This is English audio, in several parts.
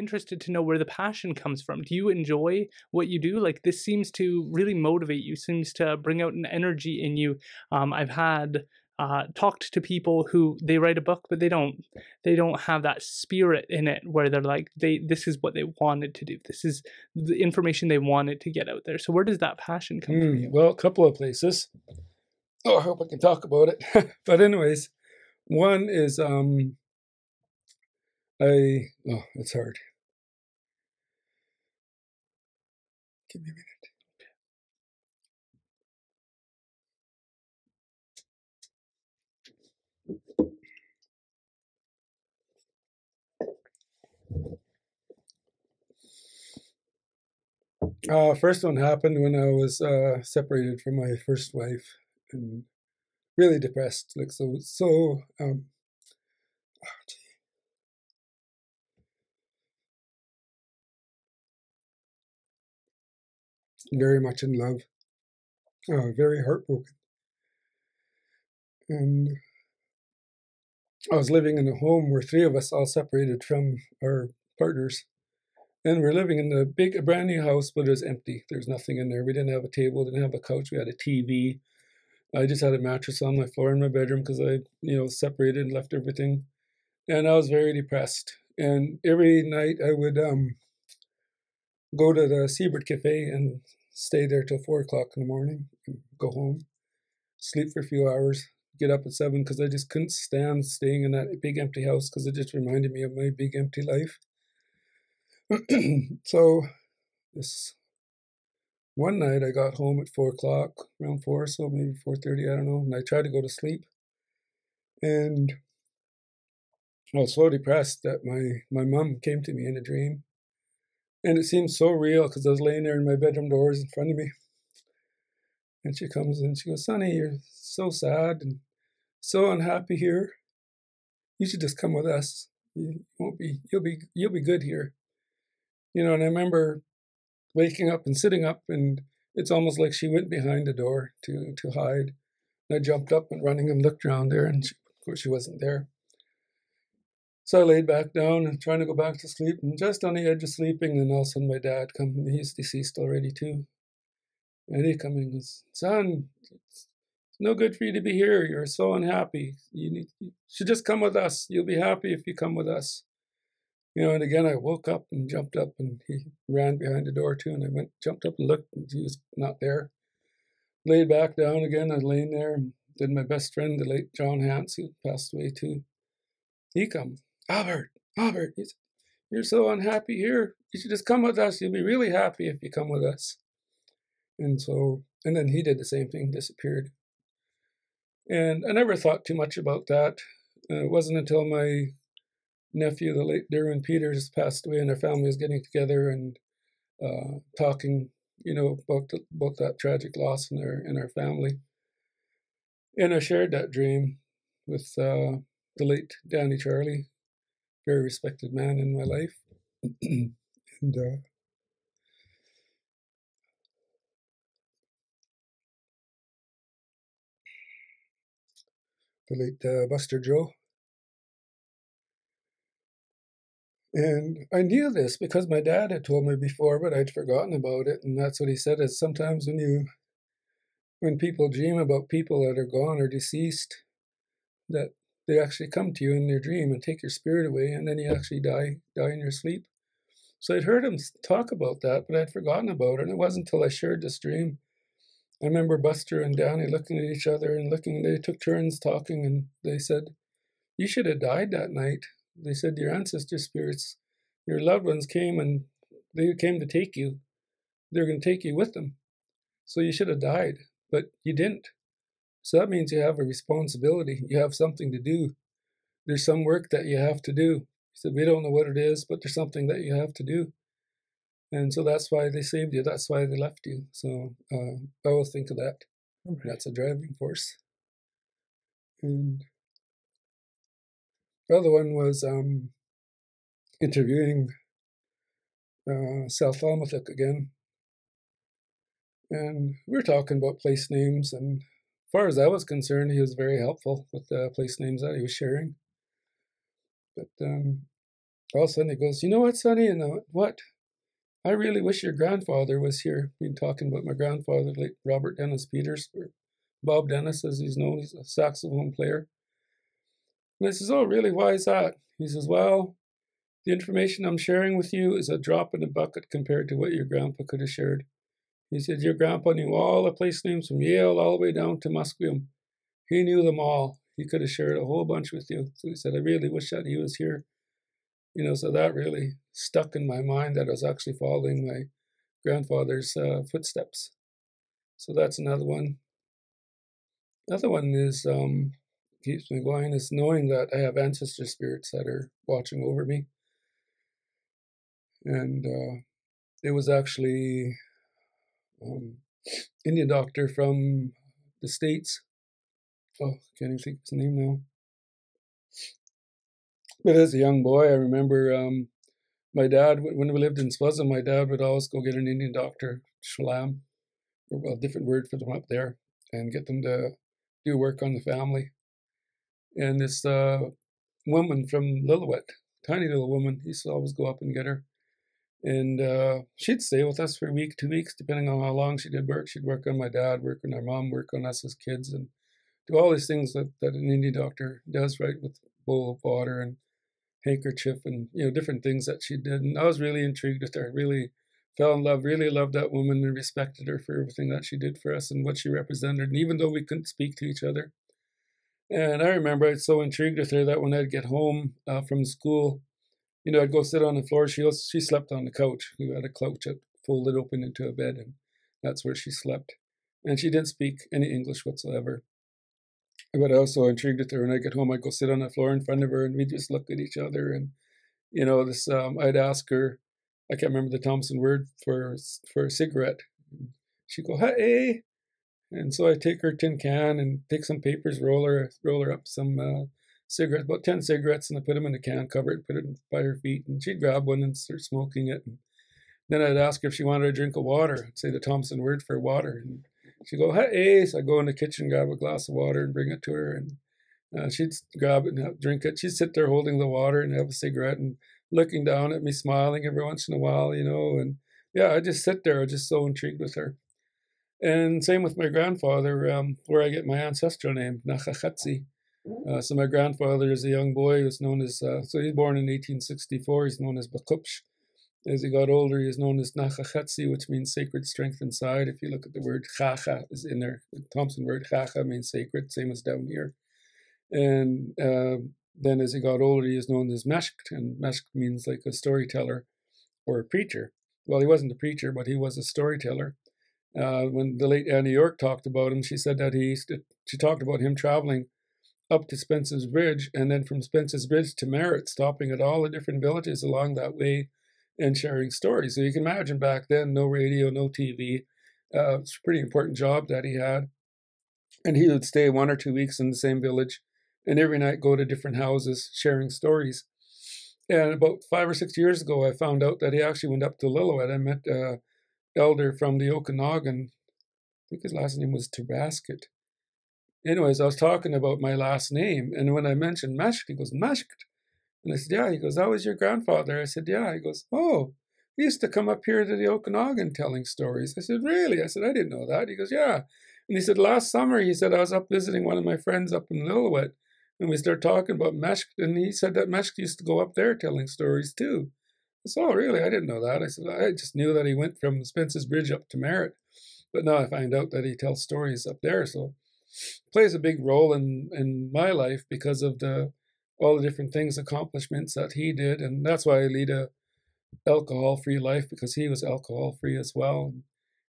interested to know where the passion comes from. Do you enjoy what you do? Like this seems to really motivate you, seems to bring out an energy in you. Um, I've had uh, talked to people who they write a book, but they don't they don't have that spirit in it where they're like they this is what they wanted to do. This is the information they wanted to get out there. So where does that passion come mm, from? You? Well, a couple of places. Oh, I hope I can talk about it. but anyways, one is um I oh it's hard. Give me a minute. Uh, first one happened when I was uh, separated from my first wife and really depressed. Like so, so. Um, oh, very much in love. Uh, very heartbroken. And I was living in a home where three of us all separated from our partners. And we're living in a big, brand new house, but it was empty. There's nothing in there. We didn't have a table, didn't have a couch. We had a TV. I just had a mattress on my floor in my bedroom because I, you know, separated and left everything. And I was very depressed. And every night I would um, go to the Seabird Cafe and stay there till four o'clock in the morning go home, sleep for a few hours, get up at seven because I just couldn't stand staying in that big empty house because it just reminded me of my big empty life. so this one night I got home at four o'clock, around four, so maybe four thirty, I don't know, and I tried to go to sleep, and I was so depressed that my my mom came to me in a dream, and it seemed so real because I was laying there in my bedroom doors in front of me, and she comes in, she goes, "Sonny, you're so sad and so unhappy here. You should just come with us. You won't be, you'll be, you'll be good here." you know, and I remember waking up and sitting up, and it's almost like she went behind the door to to hide. And I jumped up and running and looked around there, and she, of course she wasn't there. So I laid back down and trying to go back to sleep, and just on the edge of sleeping, and all of a sudden my dad come. He's deceased already too, and he come in goes, "Son, it's no good for you to be here. You're so unhappy. You need you should just come with us. You'll be happy if you come with us." you know, and again, I woke up and jumped up, and he ran behind the door too. And I went, jumped up and looked, and he was not there. Laid back down again. I laying there, and then my best friend, the late John Hance, who passed away too, he come, Albert, Albert, you're so unhappy here. You should just come with us. You'll be really happy if you come with us. And so, and then he did the same thing, disappeared. And I never thought too much about that. Uh, it wasn't until my nephew, the late Derwin Peters, passed away, and their family was getting together and uh, talking, you know, about the, about that tragic loss in their in our family. And I shared that dream with uh, the late Danny Charlie, very respected man in my life, and. Uh, the late uh, Buster Joe. And I knew this because my dad had told me before, but I'd forgotten about it. And that's what he said is sometimes when you when people dream about people that are gone or deceased, that they actually come to you in their dream and take your spirit away, and then you actually die die in your sleep. So I'd heard him talk about that, but I'd forgotten about it. And it wasn't until I shared this dream. I remember Buster and Danny looking at each other and looking. They took turns talking, and they said, "You should have died that night." They said your ancestor spirits, your loved ones came and they came to take you. They're going to take you with them. So you should have died, but you didn't. So that means you have a responsibility. You have something to do. There's some work that you have to do. He said, We don't know what it is, but there's something that you have to do. And so that's why they saved you. That's why they left you. So uh, I always think of that. That's a driving force. And the other one was um, interviewing uh, Sal Falmouth again. And we were talking about place names, and far as I was concerned, he was very helpful with the place names that he was sharing. But um, all of a sudden he goes, You know what, Sonny? And I went, What? I really wish your grandfather was here. Been talking about my grandfather, like Robert Dennis Peters, or Bob Dennis, as he's known. He's a saxophone player. And I says, Oh, really? Why is that? He says, Well, the information I'm sharing with you is a drop in the bucket compared to what your grandpa could have shared. He said, Your grandpa knew all the place names from Yale all the way down to Musqueam. He knew them all. He could have shared a whole bunch with you. So he said, I really wish that he was here you know, so that really stuck in my mind that I was actually following my grandfather's uh, footsteps. So that's another one. Another one is um, keeps me going is knowing that I have ancestor spirits that are watching over me. And uh, it was actually um, Indian doctor from the states. Oh, can't even think of his name now. But as a young boy, I remember um, my dad, when we lived in Spuzzum, my dad would always go get an Indian doctor, Shalam, or a different word for them up there, and get them to do work on the family. And this uh, woman from Lillooet, tiny little woman, he used to always go up and get her. And uh, she'd stay with us for a week, two weeks, depending on how long she did work. She'd work on my dad, work on our mom, work on us as kids, and do all these things that, that an Indian doctor does, right, with a bowl of water and handkerchief and you know different things that she did. And i was really intrigued with her. Really fell in love really loved that woman and respected her for everything that she did for us and what she represented. And even though we couldn't speak to each other and i remember i was so intrigued with her that when i'd get home uh, from school you know i'd go sit on the floor she she slept on the couch we had a couch that folded open into a bed and that's where she slept and she didn't speak any english whatsoever but I was so intrigued with her. When I get home, I'd go sit on the floor in front of her and we'd just look at each other. And, you know, this, um, I'd ask her, I can't remember the Thompson word for, for a cigarette. She'd go, hey. And so I take her tin can and take some papers, roll her, roll her up some uh, cigarettes, about 10 cigarettes, and I put them in the can, cover it, put it by her feet. And she'd grab one and start smoking it. And then I'd ask her if she wanted a drink of water. I'd say the Thompson word for water. And she'd go, hey, so I'd go in the kitchen, grab a glass of water and bring it to her. And uh, she'd grab it and drink it. She'd sit there holding the water and have a cigarette and looking down at me, smiling every once in a while, you know. And yeah, I just sit there, just so intrigued with her. And same with my grandfather, um, where I get my ancestral name, Naxaxalhts'i. Uh, so my grandfather, is a young boy, was known as, uh, so he's born in 1864, he's known as Bakupsh. As he got older, he was known as Naxaxalhts'i, which means sacred strength inside. If you look at the word Chacha is in there. The Thompson word Chacha means sacred, same as down here. And uh, then as he got older, he was known as Meshkt, and Meshkt means like a storyteller or a preacher. Well, he wasn't a preacher, but he was a storyteller. Uh, when the late Annie York talked about him, she said that he used to, she talked about him traveling up to Spencer's Bridge and then from Spencer's Bridge to Merritt, stopping at all the different villages along that way and sharing stories. So you can imagine back then, no radio, no TV. Uh, it's a pretty important job that he had. And he would stay one or two weeks in the same village and every night go to different houses sharing stories. And about five or six years ago, I found out that he actually went up to Lillooet. I met uh, elder from the Okanagan. I think his last name was Tabasket. Anyways, I was talking about my last name, and when I mentioned Meshkt, he goes, Meshkt. And I said, Yeah. He goes, That was your grandfather. I said, Yeah. He goes, Oh, he used to come up here to the Okanagan telling stories. I said, Really? I said, I didn't know that. He goes, Yeah. And he said, Last summer, he said, I was up visiting one of my friends up in Lillooet, and we started talking about Meshkt, and he said that Meshkt used to go up there telling stories too. I said, Oh, really? I didn't know that. I said, I just knew that he went from Spence's Bridge up to Merritt. But now I find out that he tells stories up there. So plays a big role in, in my life because of the all the different things, accomplishments that he did, and that's why I lead a alcohol-free life because he was alcohol-free as well.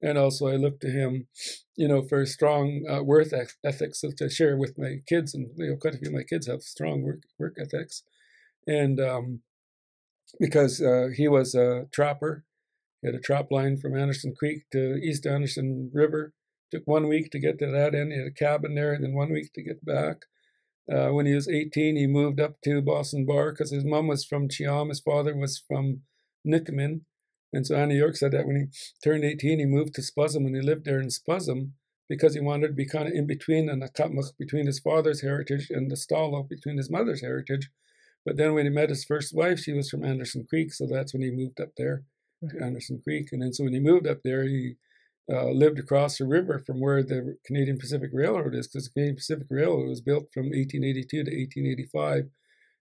And also, I look to him, you know, for strong uh, work ethics to share with my kids, and you know, quite a few of my kids have strong work work ethics, and um, because uh, he was a trapper, he had a trap line from Anderson Creek to East Anderson River. Took one week to get to that end. He had a cabin there, and then one week to get back. Uh, when he was 18, he moved up to Boston Bar because his mom was from Chiam, his father was from Nikamin. And so Annie York said that when he turned 18, he moved to Spuzzum and he lived there in Spuzzum because he wanted to be kind of in between and a katmach between his father's heritage and the Stó:lō between his mother's heritage. But then when he met his first wife, she was from Anderson Creek, so that's when he moved up there to Anderson Creek. And then so when he moved up there, he uh, lived across the river from where the Canadian Pacific Railroad is, because the Canadian Pacific Railroad was built from 1882 to 1885.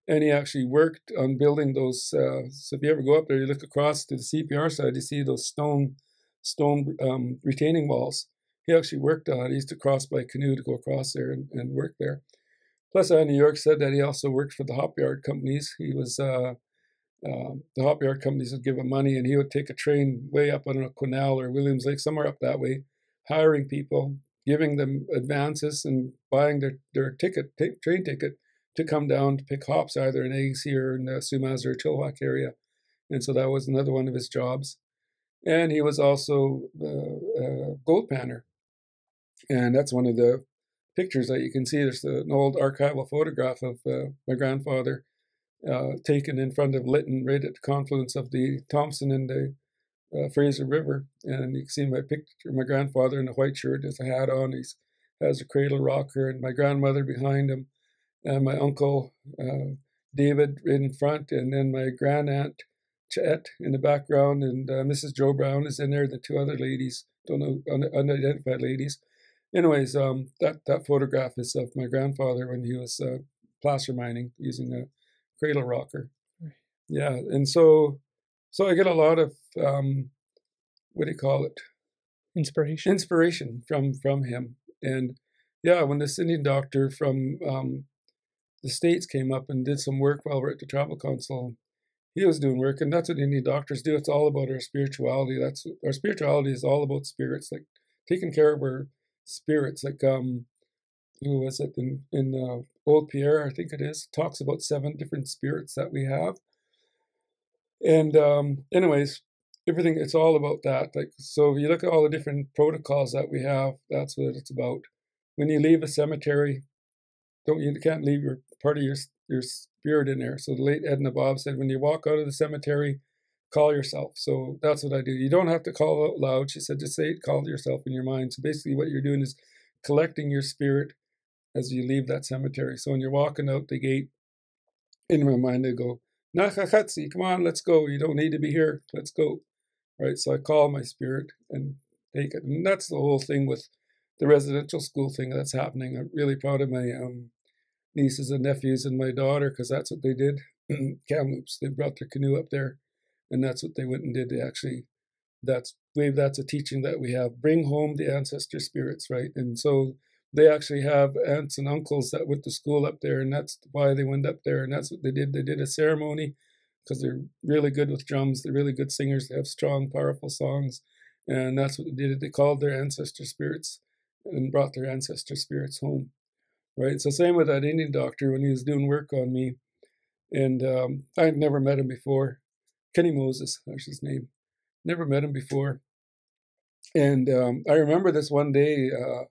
And he actually worked on building those. Uh, so if you ever go up there, you look across to the CPR side, you see those stone stone um, retaining walls. He actually worked on it. He used to cross by canoe to go across there and, and work there. Plus, uh, Annie York said that he also worked for the hop yard companies. He was uh, uh, the hop yard companies would give him money, and he would take a train way up on a Quesnel or Williams Lake, somewhere up that way, hiring people, giving them advances, and buying their their ticket, t- train ticket, to come down to pick hops either in eggs or in the Sumas or Chilliwack area. And so that was another one of his jobs. And he was also a gold panner. And that's one of the pictures that you can see. There's an old archival photograph of uh, my grandfather uh, taken in front of Lytton, right at the confluence of the Thompson and the uh, Fraser River. And you can see my picture, my grandfather in a white shirt with a hat on. He has a cradle rocker, and my grandmother behind him and my uncle uh, David in front, and then my grand aunt Chet in the background, and uh, Mrs. Joe Brown is in there. The two other ladies, don't know, un- unidentified ladies. Anyways, um, that that photograph is of my grandfather when he was uh, placer mining using a cradle rocker. Yeah, and so so I get a lot of um, what do you call it? Inspiration. Inspiration from from him, and yeah, when this Indian doctor from um, the States came up and did some work while we're at the Tribal Council. He was doing work, and that's what Indian doctors do. It's all about our spirituality. That's our spirituality is all about spirits, like taking care of our spirits. Like um, who was it in in uh, Old Pierre? I think it is talks about seven different spirits that we have. And um, anyways, everything it's all about that. Like so, if you look at all the different protocols that we have, that's what it's about. When you leave a cemetery, don't you can't leave your part of your your spirit in there. So the late Edna Bob said, when you walk out of the cemetery, call yourself. So that's what I do. You don't have to call out loud. She said, just say it, call yourself in your mind. So basically, what you're doing is collecting your spirit as you leave that cemetery. So when you're walking out the gate, in my mind, I go, Naxaxalhts'i, come on, let's go. You don't need to be here. Let's go. Right. So I call my spirit and take it. And that's the whole thing with the residential school thing that's happening. I'm really proud of my um, nieces and nephews and my daughter because that's what they did. Kamloops, they brought their canoe up there, and that's what they went and did. They actually, that's believe that's a teaching that we have. Bring home the ancestor spirits, right? And so they actually have aunts and uncles that went to school up there, and that's why they went up there, and that's what they did. They did a ceremony because they're really good with drums. They're really good singers. They have strong, powerful songs, and that's what they did. They called their ancestor spirits and brought their ancestor spirits home. Right. So same with that Indian doctor when he was doing work on me, and um, I'd never met him before. Kenny Moses, that's his name. Never met him before. And um, I remember this one day, uh,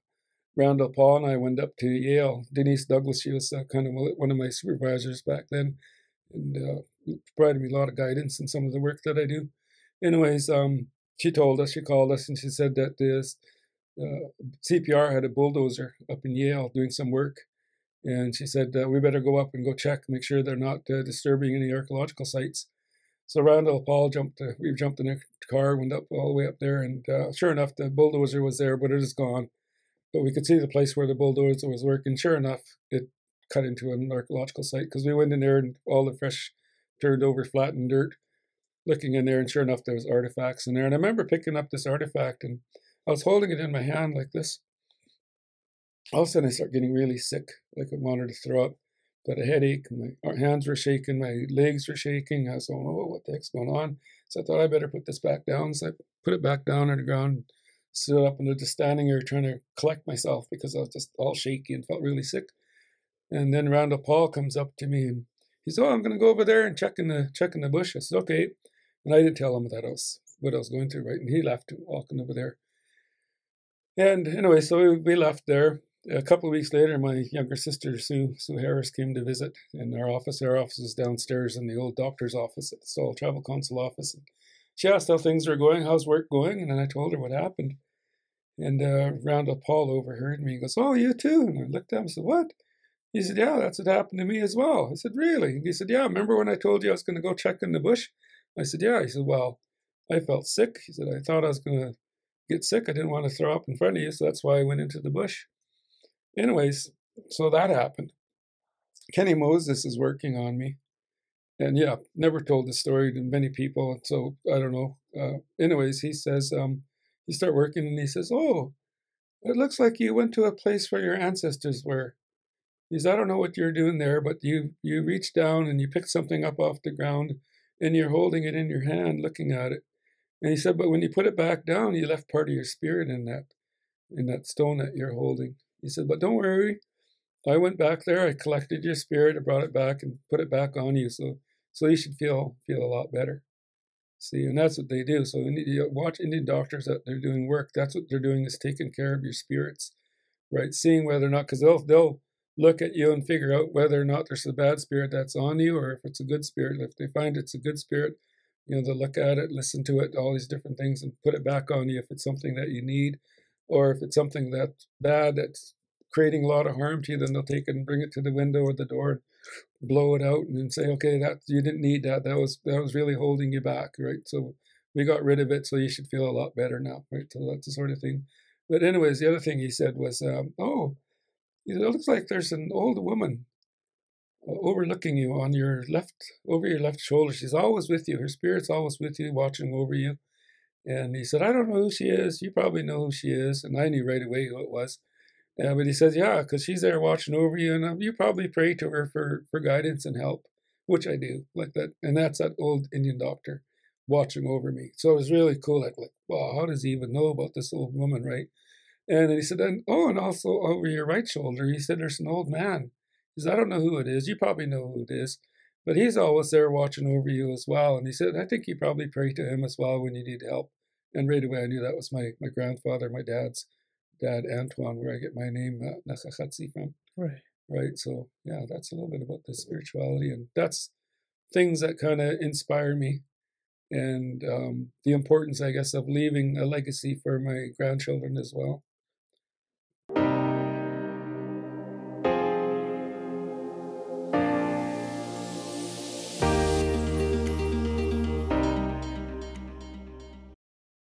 Randall Paul and I went up to Yale. Denise Douglas, she was uh, kind of one of my supervisors back then, and uh, provided me a lot of guidance in some of the work that I do. Anyways, um, she told us, she called us, and she said that this uh, CPR had a bulldozer up in Yale doing some work, and she said uh, we better go up and go check, make sure they're not uh, disturbing any archaeological sites. So Randall Paul jumped. Uh, we jumped in a car, went up all the way up there, and uh, sure enough, the bulldozer was there, but it is gone. But we could see the place where the bulldozer was working. Sure enough, it cut into an archaeological site because we went in there and all the fresh, turned over, flattened dirt, looking in there, and sure enough, there was artifacts in there. And I remember picking up this artifact and I was holding it in my hand like this. All of a sudden, I start getting really sick, like I wanted to throw up. Got a headache. My hands were shaking. My legs were shaking. I was going, "Oh, what the heck's going on?" So I thought I better put this back down. So I put it back down on the ground, stood up, and was just standing there trying to collect myself because I was just all shaky and felt really sick. And then Randall Paul comes up to me and he said, "Oh, I'm going to go over there and check in the check in the bush." I said, "Okay," and I didn't tell him that I was what I was going through, right? And he left, walking over there. And anyway, so we, left there. A couple of weeks later, my younger sister Sue Sue Harris came to visit in our office. Our office is downstairs in the old doctor's office at the Stó:lō Tribal Council office. And she asked how things were going, how's work going, and then I told her what happened. And uh, Randall Paul overheard me. He goes, "Oh, you too?" And I looked at him and said, "What?" He said, Yeah, that's what happened to me as well. I said, Really? He said, Yeah, remember when I told you I was going to go check in the bush? I said, Yeah. He said, Well, I felt sick. He said, I thought I was going to get sick. I didn't want to throw up in front of you, so that's why I went into the bush. Anyways, so that happened. Kenny Moses is working on me. And yeah, never told the story to many people. So I don't know. Uh, anyways, he says, um, you start working and he says, Oh, it looks like you went to a place where your ancestors were. He says, I don't know what you're doing there, but you you reached down and you picked something up off the ground and you're holding it in your hand looking at it. And he said, but when you put it back down, you left part of your spirit in that in that stone that you're holding. He said, but don't worry. I went back there, I collected your spirit, I brought it back and put it back on you. So so you should feel feel a lot better. See, and that's what they do. So you watch Indian doctors that they're doing work. That's what they're doing is taking care of your spirits, right? Seeing whether or not, because they'll they'll look at you and figure out whether or not there's a bad spirit that's on you, or if it's a good spirit. If they find it's a good spirit, you know, they'll look at it, listen to it, all these different things, and put it back on you if it's something that you need, or if it's something that's bad that's creating a lot of harm to you, then they'll take it and bring it to the window or the door blow it out and say, okay, that you didn't need that. That was that was really holding you back, right? So we got rid of it, so you should feel a lot better now, right? So that's the sort of thing. But anyways, the other thing he said was, um, oh, it looks like there's an old woman uh, overlooking you on your left, over your left shoulder. She's always with you. Her spirit's always with you, watching over you. And he said, I don't know who she is. You probably know who she is. And I knew right away who it was. Yeah, but he says, yeah, because she's there watching over you, and um, you probably pray to her for for guidance and help, which I do, like that. And that's that old Indian doctor watching over me. So it was really cool. Like, like, wow, how does he even know about this old woman, right? And he said, and oh, and also over your right shoulder, he said, there's an old man. He said, I don't know who it is. You probably know who it is, but he's always there watching over you as well. And he said, I think you probably pray to him as well when you need help. And right away, I knew that was my my grandfather, my dad's dad Antoine, where I get my name uh, from. Right. Right. So yeah, that's a little bit about the spirituality, and that's things that kind of inspire me, and um, the importance, I guess, of leaving a legacy for my grandchildren as well.